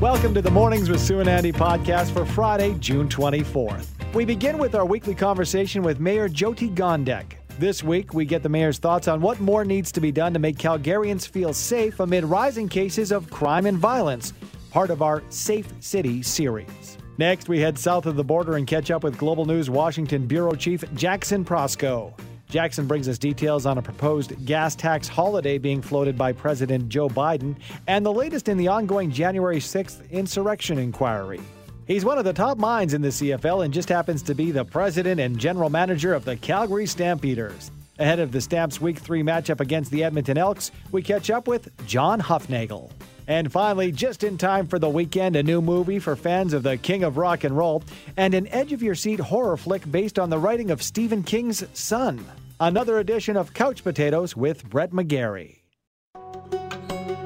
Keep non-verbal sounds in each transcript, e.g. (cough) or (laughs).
Welcome to the Mornings with Sue and Andy podcast for Friday, June 24th. We begin with our weekly conversation with Mayor Jyoti Gondek. This week, we get the mayor's thoughts on what more needs to be done to make Calgarians feel safe amid rising cases of crime and violence, part of our Safe City series. Next, we head south of the border and catch up with Global News Washington Bureau Chief Jackson Proskow. Jackson brings us details on a proposed gas tax holiday being floated by President Joe Biden and the latest in the ongoing January 6th insurrection inquiry. He's one of the top minds in the CFL and just happens to be the president and general manager of the Calgary Stampeders. Ahead of the Stamps Week 3 matchup against the Edmonton Elks, we catch up with John Hufnagel. And finally, just in time for the weekend, a new movie for fans of the King of Rock and Roll, and an edge of your seat horror flick based on the writing of Stephen King's Son. Another edition of Couch Potatoes with Brett McGarry.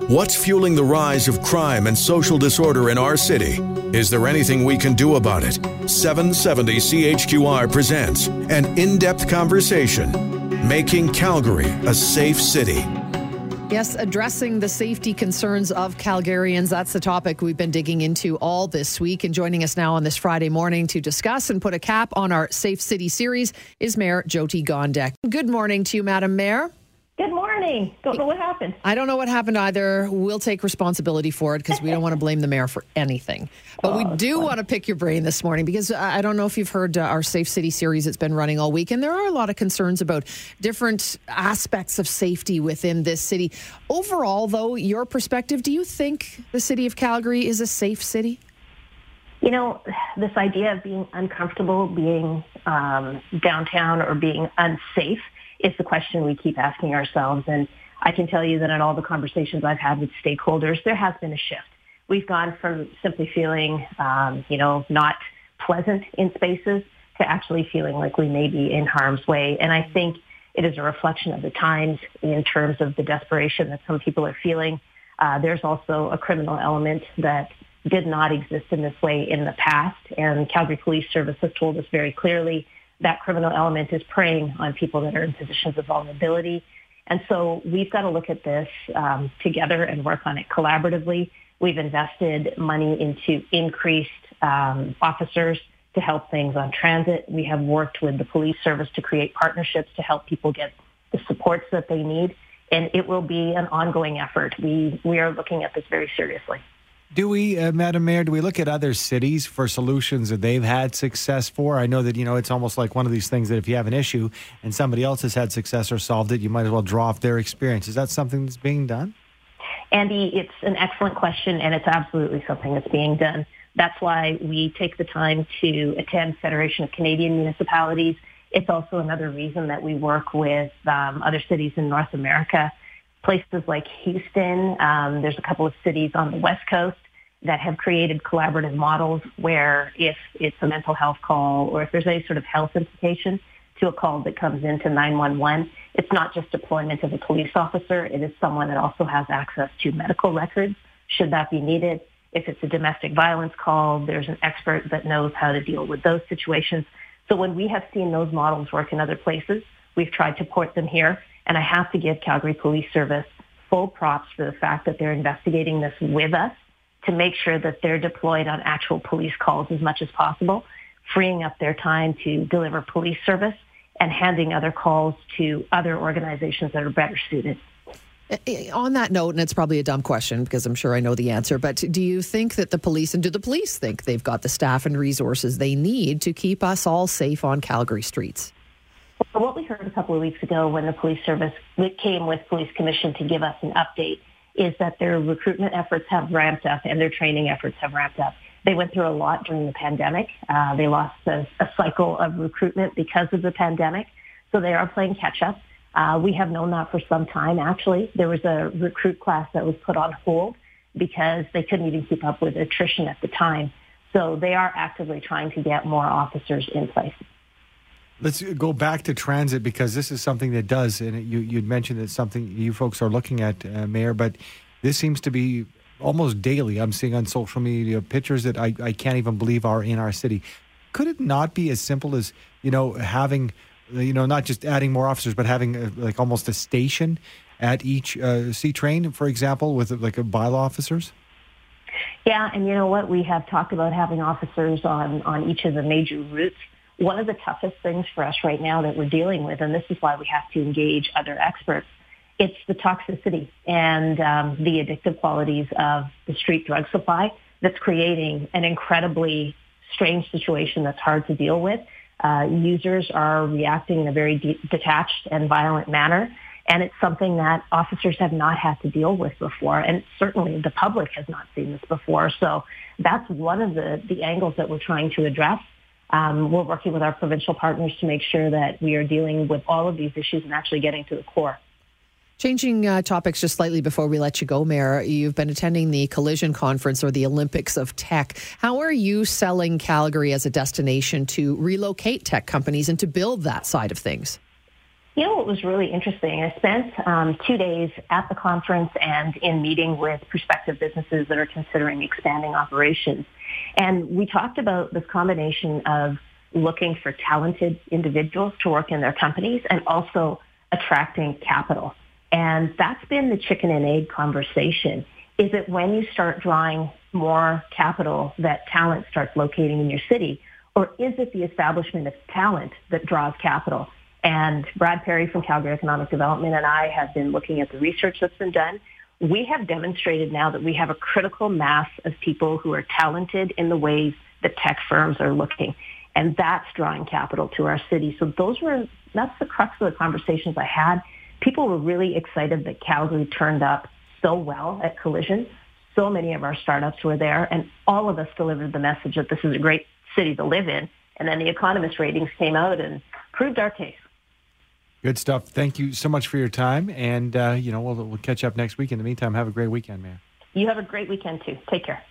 What's fueling the rise of crime and social disorder in our city? Is there anything we can do about it? 770 CHQR presents an in depth conversation making Calgary a safe city. Yes, addressing the safety concerns of Calgarians. That's the topic we've been digging into all this week. And joining us now on this Friday morning to discuss and put a cap on our Safe City series is Mayor Jyoti Gondek. Good morning to you, Madam Mayor. Good morning. Don't know what happened. I don't know what happened either. We'll take responsibility for it because we don't want to (laughs) blame the mayor for anything. But oh, we do fun. want to pick your brain this morning because I don't know if you've heard uh, our Safe City series that's been running all week, and there are a lot of concerns about different aspects of safety within this city. Overall, though, your perspective, do you think the city of Calgary is a safe city? You know, this idea of being uncomfortable, being um, downtown, or being unsafe is the question we keep asking ourselves. And I can tell you that in all the conversations I've had with stakeholders, there has been a shift. We've gone from simply feeling, um, you know, not pleasant in spaces to actually feeling like we may be in harm's way. And I think it is a reflection of the times in terms of the desperation that some people are feeling. Uh, there's also a criminal element that did not exist in this way in the past. And Calgary Police Service has told us very clearly that criminal element is preying on people that are in positions of vulnerability. And so we've got to look at this um, together and work on it collaboratively. We've invested money into increased um, officers to help things on transit. We have worked with the police service to create partnerships to help people get the supports that they need. And it will be an ongoing effort. We, we are looking at this very seriously. Do we, uh, Madam Mayor, do we look at other cities for solutions that they've had success for? I know that, you know, it's almost like one of these things that if you have an issue and somebody else has had success or solved it, you might as well draw off their experience. Is that something that's being done? Andy, it's an excellent question, and it's absolutely something that's being done. That's why we take the time to attend Federation of Canadian Municipalities. It's also another reason that we work with um, other cities in North America places like Houston. Um, there's a couple of cities on the West Coast that have created collaborative models where if it's a mental health call or if there's any sort of health implication to a call that comes into 911, it's not just deployment of a police officer. It is someone that also has access to medical records should that be needed. If it's a domestic violence call, there's an expert that knows how to deal with those situations. So when we have seen those models work in other places, we've tried to port them here and I have to give Calgary Police Service full props for the fact that they're investigating this with us to make sure that they're deployed on actual police calls as much as possible, freeing up their time to deliver police service and handing other calls to other organizations that are better suited. Eh, eh, on that note, and it's probably a dumb question because I'm sure I know the answer, but do you think that the police and do the police think they've got the staff and resources they need to keep us all safe on Calgary streets? what we heard a couple of weeks ago when the police service came with police commission to give us an update is that their recruitment efforts have ramped up and their training efforts have ramped up. They went through a lot during the pandemic. Uh, they lost a, a, cycle of recruitment because of the pandemic. So they are playing catch up. Uh, we have known that for some time, actually. There was a recruit class that was put on hold because they couldn't even keep up with attrition at the time. So they are actively trying to get more officers in place. Let's go back to transit because this is something that does, and you you'd mentioned that something you folks are looking at, uh, Mayor. But this seems to be almost daily. I'm seeing on social media pictures that I, I can't even believe are in our city. could it not be as simple as you know having you know not just adding more officers, but having a, like almost a station at each uh, C train, for example, with like a bylaw officers? Yeah, and you know what? We have talked about having officers on on each of the major routes. One of the toughest things for us right now that we're dealing with, and this is why we have to engage other experts, it's the toxicity and um, the addictive qualities of the street drug supply that's creating an incredibly strange situation that's hard to deal with. Uh, users are reacting in a very de- detached and violent manner. And it's something that officers have not had to deal with before. And certainly the public has not seen this before. So that's one of the, the angles that we're trying to address. Um, we're working with our provincial partners to make sure that we are dealing with all of these issues and actually getting to the core. Changing uh, topics just slightly before we let you go, Mayor, you've been attending the Collision Conference or the Olympics of Tech. How are you selling Calgary as a destination to relocate tech companies and to build that side of things? You know what was really interesting? I spent um, two days at the conference and in meeting with prospective businesses that are considering expanding operations. And we talked about this combination of looking for talented individuals to work in their companies and also attracting capital. And that's been the chicken and egg conversation. Is it when you start drawing more capital that talent starts locating in your city? Or is it the establishment of talent that draws capital? And Brad Parry from Calgary Economic Development and I have been looking at the research that's been done. We have demonstrated now that we have a critical mass of people who are talented in the ways that tech firms are looking. And that's drawing capital to our city. So those were, that's the crux of the conversations I had. People were really excited that Calgary turned up so well at Collision. So many of our startups were there and all of us delivered the message that this is a great city to live in. And then the economist ratings came out and proved our case. Good stuff. Thank you so much for your time. And, uh, you know, we'll, we'll catch up next week. In the meantime, have a great weekend, Mayor. You have a great weekend, too. Take care.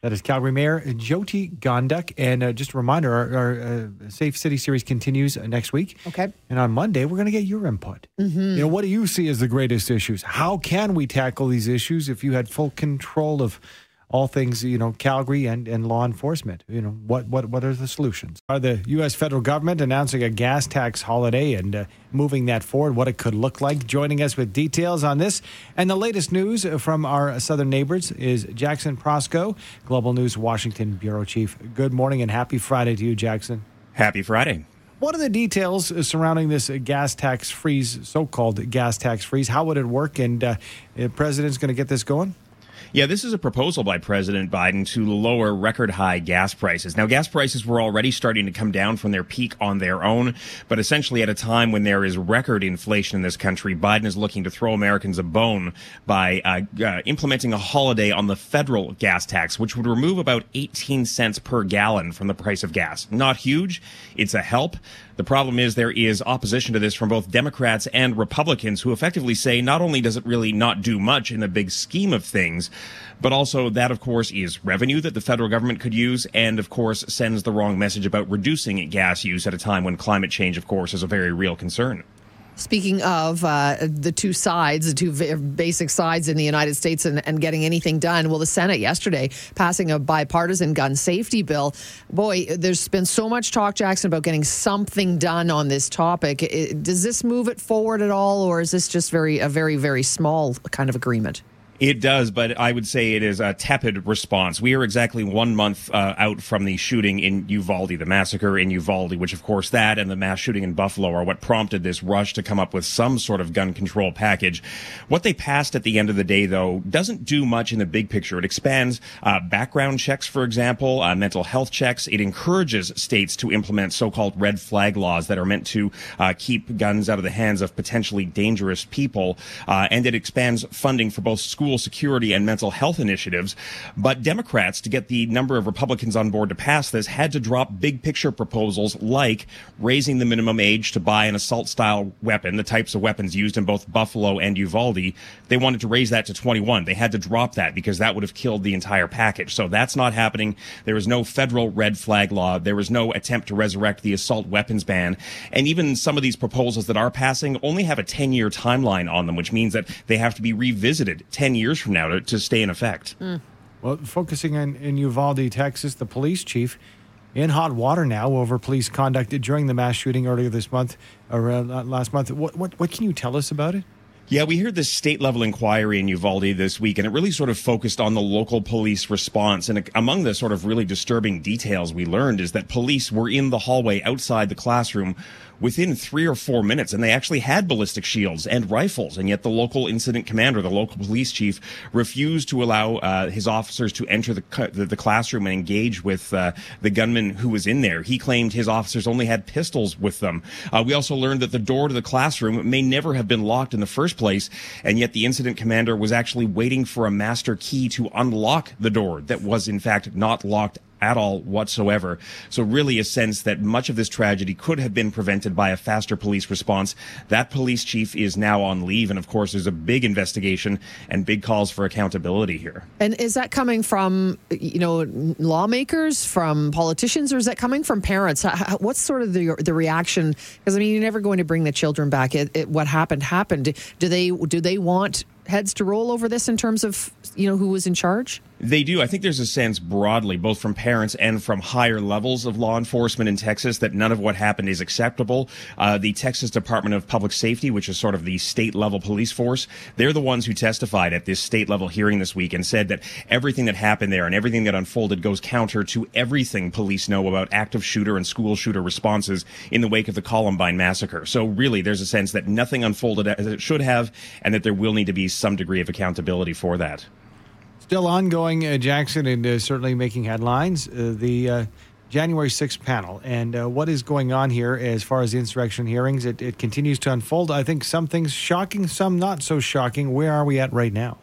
That is Calgary Mayor Jyoti Gondek. And uh, just a reminder, our, our uh, Safe City series continues uh, next week. Okay. And on Monday, we're going to get your input. Mm-hmm. You know, what do you see as the greatest issues? How can we tackle these issues if you had full control of all things, you know, Calgary and, and law enforcement. You know, what, what, what are the solutions? Are the U.S. federal government announcing a gas tax holiday and uh, moving that forward, what it could look like? Joining us with details on this and the latest news from our southern neighbors is Jackson Proskow, Global News Washington Bureau Chief. Good morning and happy Friday to you, Jackson. Happy Friday. What are the details surrounding this gas tax freeze, so called gas tax freeze? How would it work? And uh, the president's going to get this going? Yeah, this is a proposal by President Biden to lower record high gas prices. Now, gas prices were already starting to come down from their peak on their own, but essentially at a time when there is record inflation in this country, Biden is looking to throw Americans a bone by uh, uh, implementing a holiday on the federal gas tax, which would remove about 18 cents per gallon from the price of gas. Not huge. It's a help. The problem is there is opposition to this from both Democrats and Republicans who effectively say not only does it really not do much in the big scheme of things, but also that, of course, is revenue that the federal government could use, and of course, sends the wrong message about reducing gas use at a time when climate change, of course, is a very real concern. Speaking of uh, the two sides, the two basic sides in the United States and, and, getting anything done, well, the Senate yesterday passing a bipartisan gun safety bill. Boy, there's been so much talk, Jackson, about getting something done on this topic. Does this move it forward at all, or is this just very a very very small kind of agreement? It does, but I would say it is a tepid response. We are exactly one month uh, out from the shooting in Uvalde, the massacre in Uvalde, which, of course, that and the mass shooting in Buffalo are what prompted this rush to come up with some sort of gun control package. What they passed at the end of the day, though, doesn't do much in the big picture. It expands uh, background checks, for example, uh, mental health checks. It encourages states to implement so-called red flag laws that are meant to uh, keep guns out of the hands of potentially dangerous people, uh, and it expands funding for both schools school security and mental health initiatives. But Democrats, to get the number of Republicans on board to pass this, had to drop big picture proposals like raising the minimum age to buy an assault style weapon, the types of weapons used in both Buffalo and Uvalde. They wanted to raise that to 21. They had to drop that because that would have killed the entire package. So that's not happening. There is no federal red flag law. There is no attempt to resurrect the assault weapons ban. And even some of these proposals that are passing only have a 10 year timeline on them, which means that they have to be revisited 10 years years from now to, to stay in effect. Mm. Well, focusing on in Uvalde, Texas, the police chief in hot water now over police conduct during the mass shooting earlier this month, or uh, last month. What, what, what can you tell us about it? Yeah, we heard this state level inquiry in Uvalde this week, and it really sort of focused on the local police response. And among the sort of really disturbing details we learned is that police were in the hallway outside the classroom within three or four minutes, and they actually had ballistic shields and rifles. And yet the local incident commander, the local police chief, refused to allow uh, his officers to enter the, the, the classroom and engage with uh, the gunman who was in there. He claimed his officers only had pistols with them. Uh, we also learned that the door to the classroom may never have been locked in the first place, and yet the incident commander was actually waiting for a master key to unlock the door that was in fact not locked at all whatsoever. So really a sense that much of this tragedy could have been prevented by a faster police response. That police chief is now on leave. And of course, there's a big investigation and big calls for accountability here. And is that coming from, you know, lawmakers, from politicians, or is that coming from parents? What's sort of the, the reaction? Because I mean, you're never going to bring the children back. It, it, what happened happened. Do they do they want heads to roll over this in terms of you know who was in charge? They do. I think there's a sense broadly, both from parents and from higher levels of law enforcement in Texas, that none of what happened is acceptable. Uh, the Texas Department of Public Safety, which is sort of the state level police force, they're the ones who testified at this state level hearing this week and said that everything that happened there and everything that unfolded goes counter to everything police know about active shooter and school shooter responses in the wake of the Columbine massacre. So really, there's a sense that nothing unfolded as it should have, and that there will need to be some degree of accountability for that. Still ongoing, uh, Jackson, and uh, certainly making headlines. Uh, the uh, January 6th panel and uh, what is going on here as far as the insurrection hearings. It, it continues to unfold. I think some things shocking, some not so shocking. Where are we at right now?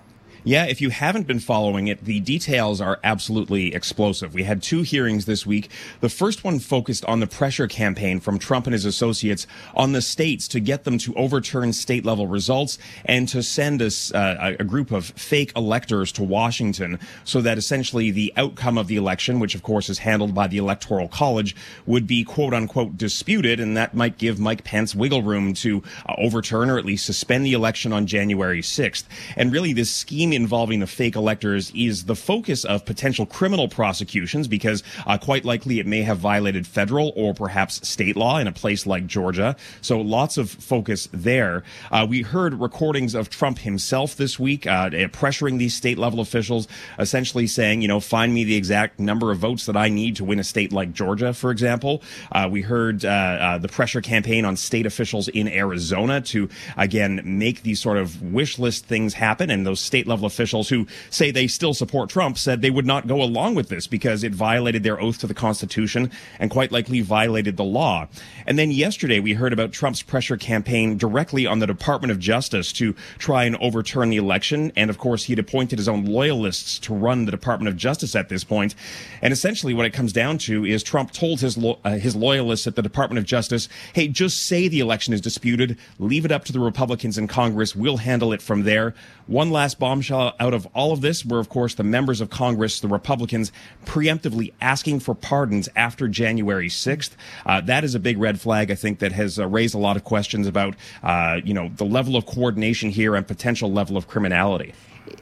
Yeah, if you haven't been following it, the details are absolutely explosive. We had two hearings this week. The first one focused on the pressure campaign from Trump and his associates on the states to get them to overturn state level results and to send us uh, a group of fake electors to Washington so that essentially the outcome of the election, which of course is handled by the Electoral College, would be quote unquote disputed. And that might give Mike Pence wiggle room to uh, overturn or at least suspend the election on January 6th. And really this scheme scheme involving the fake electors is the focus of potential criminal prosecutions because uh, quite likely it may have violated federal or perhaps state law in a place like Georgia. So lots of focus there. Uh, we heard recordings of Trump himself this week uh, pressuring these state level officials, essentially saying, you know, find me the exact number of votes that I need to win a state like Georgia, for example. Uh, we heard uh, uh, the pressure campaign on state officials in Arizona to, again, make these sort of wish list things happen and those state level level officials who say they still support Trump said they would not go along with this because it violated their oath to the Constitution and quite likely violated the law. And then yesterday we heard about Trump's pressure campaign directly on the Department of Justice to try and overturn the election. And of course, he'd appointed his own loyalists to run the Department of Justice at this point. And essentially what it comes down to is Trump told his, lo- uh, his loyalists at the Department of Justice, hey, just say the election is disputed. Leave it up to the Republicans in Congress. We'll handle it from there. One last bombshell out of all of this were, of course, the members of Congress, the Republicans, preemptively asking for pardons after January 6th. Uh, that is a big red flag, I think, that has uh, raised a lot of questions about, uh, you know, the level of coordination here and potential level of criminality.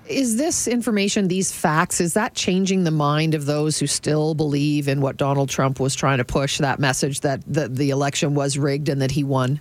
Is this information, these facts, is that changing the mind of those who still believe in what Donald Trump was trying to push, that message that the, the election was rigged and that he won?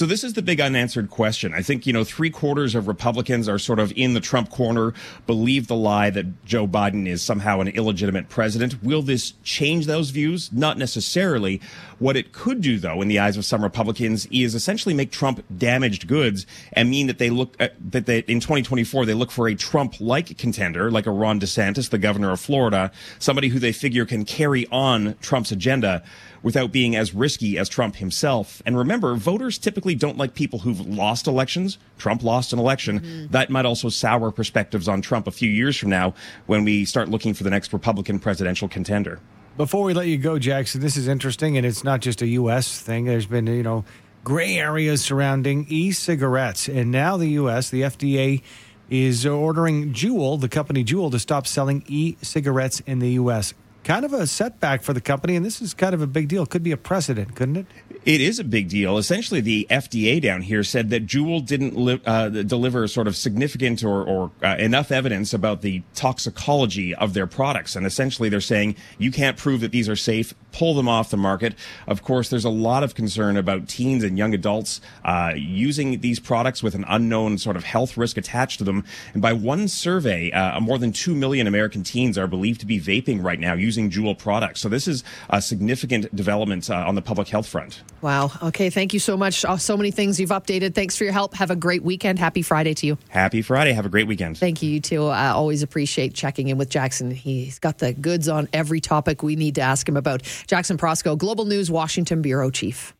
So this is the big unanswered question. I think, you know, three quarters of Republicans are sort of in the Trump corner, believe the lie that Joe Biden is somehow an illegitimate president. Will this change those views? Not necessarily. What it could do, though, in the eyes of some Republicans, is essentially make Trump damaged goods and mean that they look at, that they, in 2024 they look for a Trump-like contender, like a Ron DeSantis, the governor of Florida, somebody who they figure can carry on Trump's agenda without being as risky as Trump himself. And remember, voters typically don't like people who've lost elections. Trump lost an election. Mm-hmm. That might also sour perspectives on Trump a few years from now when we start looking for the next Republican presidential contender. Before we let you go, Jackson, this is interesting, and it's not just a U.S. thing. There's been, you know, gray areas surrounding e-cigarettes, and now the U.S., the FDA, is ordering Juul, the company Juul, to stop selling e-cigarettes in the U.S. kind of a setback for the company, and this is kind of a big deal. Could be a precedent, couldn't it? It is a big deal. Essentially, the FDA down here said that Juul didn't li- uh, deliver sort of significant or, or uh, enough evidence about the toxicology of their products. And essentially, they're saying you can't prove that these are safe, pull them off the market. Of course, there's a lot of concern about teens and young adults uh, using these products with an unknown sort of health risk attached to them. And by one survey, uh, more than 2 million American teens are believed to be vaping right now using Juul products. So this is a significant development uh, on the public health front. Wow. Okay. Thank you so much. Oh, so many things you've updated. Thanks for your help. Have a great weekend. Happy Friday to you. Happy Friday. Have a great weekend. Thank you, you too. I always appreciate checking in with Jackson. He's got the goods on every topic we need to ask him about. Jackson Proskow, Global News Washington Bureau Chief.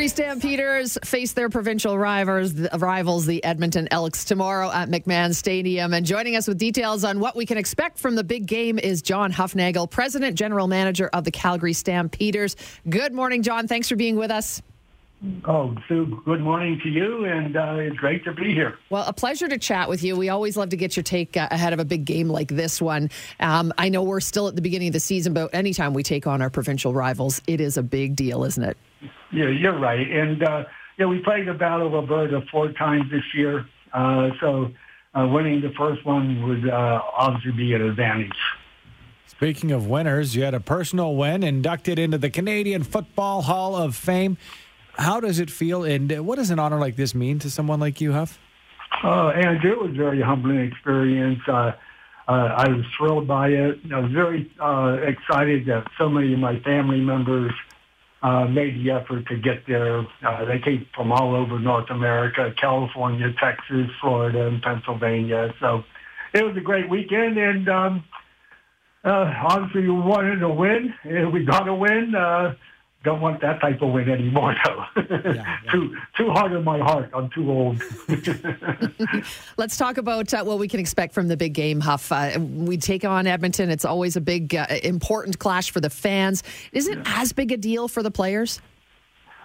Calgary Stampeders face their provincial rivals, rivals, the Edmonton Elks, tomorrow at McMahon Stadium. And joining us with details on what we can expect from the big game is John Hufnagel, President General Manager of the Calgary Stampeders. Good morning, John. Thanks for being with us. Oh, Sue, good morning to you, and uh, it's great to be here. Well, a pleasure to chat with you. We always love to get your take uh, ahead of a big game like this one. Um, I know we're still at the beginning of the season, but anytime we take on our provincial rivals, it is a big deal, isn't it? Yeah, you're right. And, uh, yeah, we played the Battle of Alberta four times this year, uh, so uh, winning the first one would uh, obviously be an advantage. Speaking of winners, you had a personal win inducted into the Canadian Football Hall of Fame. How does it feel, and what does an honor like this mean to someone like you, Huff? Uh, and it was a very humbling experience. Uh, uh, I was thrilled by it. I was very uh, excited that so many of my family members uh, made the effort to get there. Uh, they came from all over North America, California, Texas, Florida, and Pennsylvania. So it was a great weekend, and um, uh, obviously we wanted to win. And we got to win. Uh, don't want that type of win anymore, though. (laughs) Yeah, yeah. too too hard on my heart. I'm too old. (laughs) (laughs) Let's talk about uh, what we can expect from the big game, Huff. Uh, we take on Edmonton. It's always a big, uh, important clash for the fans. Is it yeah. as big a deal for the players?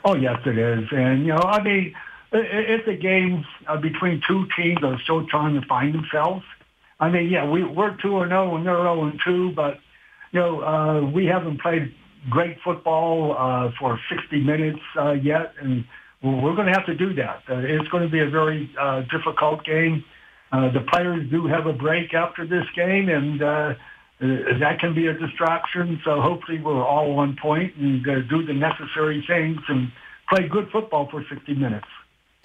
Oh yes, it is. And you know, I mean, it's a game uh, between two teams that are still trying to find themselves. I mean, yeah, we we're two and zero, and they're zero and two, but you know, uh, we haven't played great football uh, for 60 minutes uh, yet, and we're going to have to do that. Uh, it's going to be a very uh, difficult game. Uh, the players do have a break after this game, and uh, uh that can be a distraction. So hopefully we're all on point and uh, do the necessary things and play good football for 60 minutes.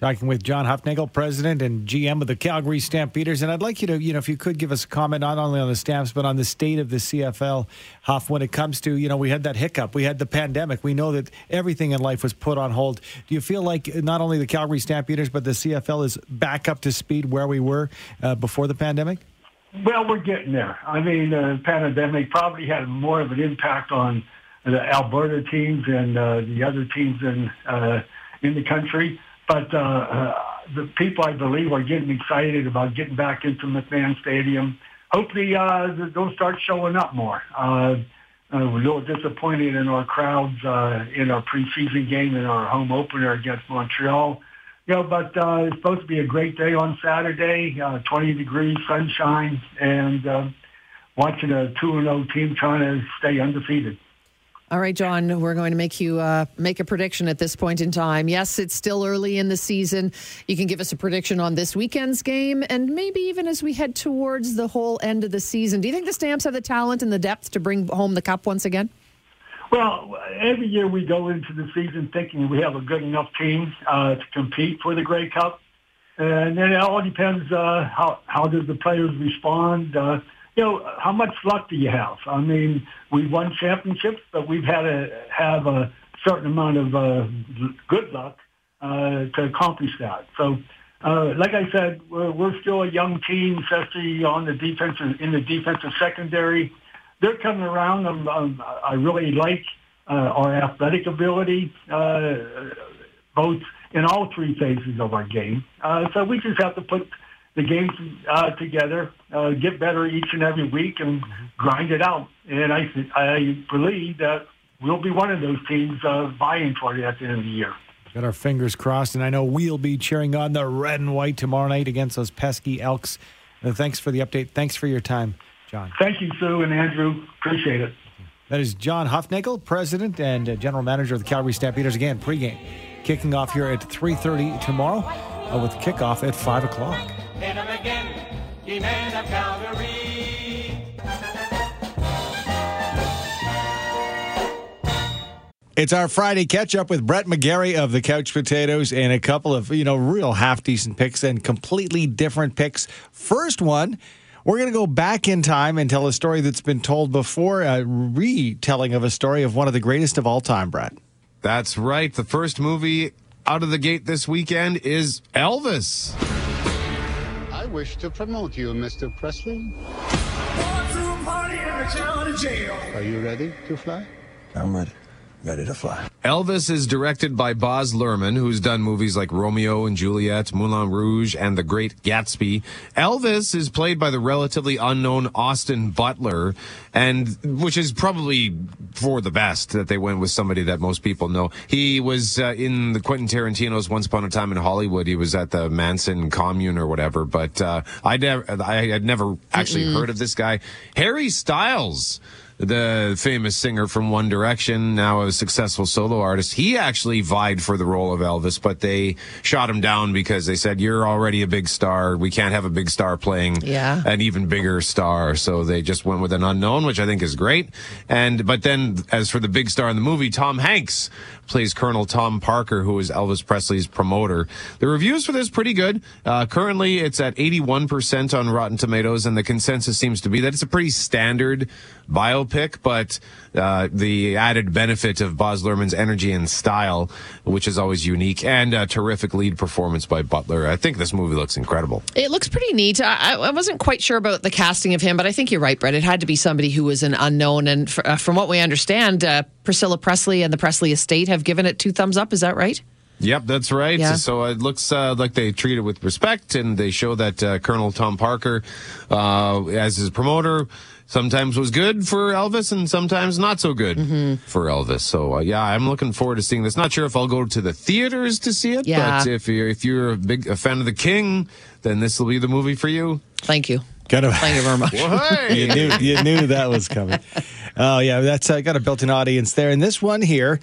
Talking with John Hufnagel, President and GM of the Calgary Stampeders. And I'd like you to, you know, if you could give us a comment not only on the Stamps, but on the state of the CFL, Huff, when it comes to, you know, we had that hiccup, we had the pandemic. We know that everything in life was put on hold. Do you feel like not only the Calgary Stampeders, but the CFL is back up to speed where we were uh, before the pandemic? Well, we're getting there. I mean, the pandemic probably had more of an impact on the Alberta teams and uh, the other teams in, uh, in the country but uh, uh, the people, I believe, are getting excited about getting back into McMahon Stadium. Hopefully, uh, they'll start showing up more. Uh, uh, we're a little disappointed in our crowds uh, in our preseason game in our home opener against Montreal. You know, but uh, it's supposed to be a great day on Saturday, uh, 20 degrees, sunshine, and uh, watching a 2-0 team trying to stay undefeated. All right, John, we're going to make you uh, make a prediction at this point in time. Yes, it's still early in the season. You can give us a prediction on this weekend's game and maybe even as we head towards the whole end of the season. Do you think the Stamps have the talent and the depth to bring home the cup once again? Well, every year we go into the season thinking we have a good enough team uh, to compete for the Grey Cup. And then it all depends uh, how, how do the players respond. Uh, you know, how much luck do you have? I mean, we've won championships, but we've had to have a certain amount of uh, good luck uh, to accomplish that. So, uh, like I said, we're, we're still a young team, especially on the defensive in the defensive secondary. They're coming around. Um, um, I really like uh, our athletic ability, uh, both in all three phases of our game. Uh, so we just have to put the games uh, together, uh, get better each and every week, and grind it out. And I I believe that we'll be one of those teams uh, vying for it at the end of the year. Got our fingers crossed, and I know we'll be cheering on the red and white tomorrow night against those pesky Elks. And thanks for the update. Thanks for your time, John. Thank you, Sue and Andrew. Appreciate it. That is John Hufnagel, President and uh, General Manager of the Calgary Stampeders. Again, pregame kicking off here at 3.30 tomorrow uh, with kickoff at 5 o'clock. Hit him again, ye men of Calgary. It's our Friday catch up with Brett McGarry of the Couch Potatoes and a couple of, you know, real half decent picks and completely different picks. First one, we're going to go back in time and tell a story that's been told before, a retelling of a story of one of the greatest of all time, Brett. That's right. The first movie out of the gate this weekend is Elvis. I wish to promote you, Mr. Presley. Are you ready to fly? I'm ready ready to fly. Elvis is directed by Baz Luhrmann, who's done movies like Romeo and Juliet, Moulin Rouge, and The Great Gatsby. Elvis is played by the relatively unknown Austin Butler, and which is probably for the best that they went with somebody that most people know. He was uh, in the Quentin Tarantino's Once Upon a Time in Hollywood. He was at the Manson commune or whatever, but uh, I never, I had never actually Mm-mm. heard of this guy. Harry Styles the famous singer from One Direction, now a successful solo artist. He actually vied for the role of Elvis, but they shot him down because they said, You're already a big star. We can't have a big star playing yeah. an even bigger star. So they just went with an unknown, which I think is great. And, but then as for the big star in the movie, Tom Hanks plays Colonel Tom Parker, who is Elvis Presley's promoter. The reviews for this pretty good. Uh, currently, it's at 81% on Rotten Tomatoes, and the consensus seems to be that it's a pretty standard biopic, but uh, the added benefit of Baz Luhrmann's energy and style, which is always unique, and a terrific lead performance by Butler. I think this movie looks incredible. It looks pretty neat. I, I wasn't quite sure about the casting of him, but I think you're right, Brett. It had to be somebody who was an unknown. And uh, from what we understand, uh, Priscilla Presley and the Presley estate have given it two thumbs up. Is that right? Yep, that's right. Yeah. So it looks uh, like they treat it with respect, and they show that uh, Colonel Tom Parker, uh, as his promoter, sometimes was good for Elvis and sometimes not so good mm-hmm. for Elvis. So uh, yeah, I'm looking forward to seeing this. Not sure if I'll go to the theaters to see it, yeah. but if you're if you're a big a fan of the King, then this will be the movie for you. Thank you. Got to, Thank you very much. (laughs) well, hey. you knew you knew that was coming. (laughs) Oh yeah, that's uh, got a built-in audience there, and this one here.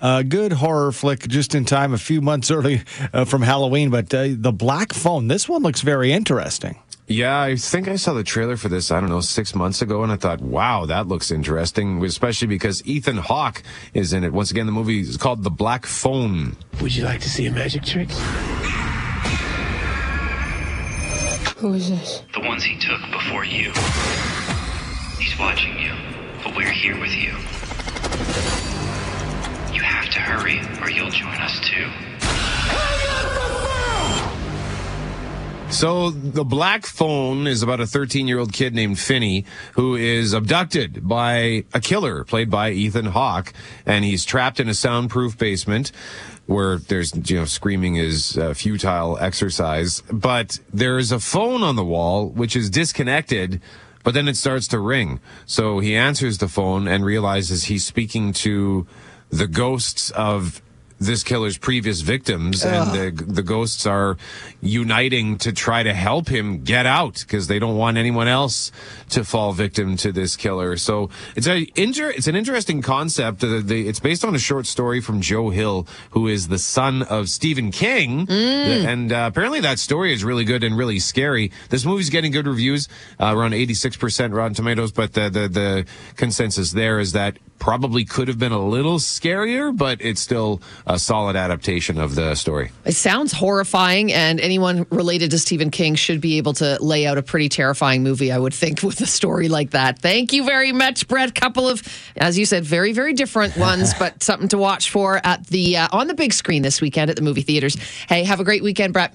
A good horror flick just in time, a few months (laughs) early uh, from Halloween. But uh, the Black Phone, this one looks very interesting. Yeah, I think I saw the trailer for this, I don't know, six months ago, and I thought, wow, that looks interesting, especially because Ethan Hawke is in it. Once again, the movie is called The Black Phone. Would you like to see a magic trick? Who is this? The ones he took before you. He's watching you, but we're here with you. You have to hurry, or you'll join us too. So the black phone is about a 13 year old kid named Finney who is abducted by a killer played by Ethan Hawke and he's trapped in a soundproof basement where there's, you know, screaming is a futile exercise, but there is a phone on the wall which is disconnected but then it starts to ring. So he answers the phone and realizes he's speaking to the ghosts of this killer's previous victims, Ugh. and the the ghosts are uniting to try to help him get out because they don't want anyone else to fall victim to this killer. So it's a inter- it's an interesting concept. The, the, it's based on a short story from Joe Hill, who is the son of Stephen King, mm. and uh, apparently that story is really good and really scary. This movie's getting good reviews, uh, around eighty six percent Rotten Tomatoes, but the, the the consensus there is that probably could have been a little scarier, but it's still a solid adaptation of the story. It sounds horrifying, and anyone related to Stephen King should be able to lay out a pretty terrifying movie, I would think, (laughs) with a story like that. Thank you very much, Brett. Couple of, as you said, very, very different ones, (laughs) but something to watch for at the uh, on the big screen this weekend at the movie theaters. Hey, have a great weekend, Brett.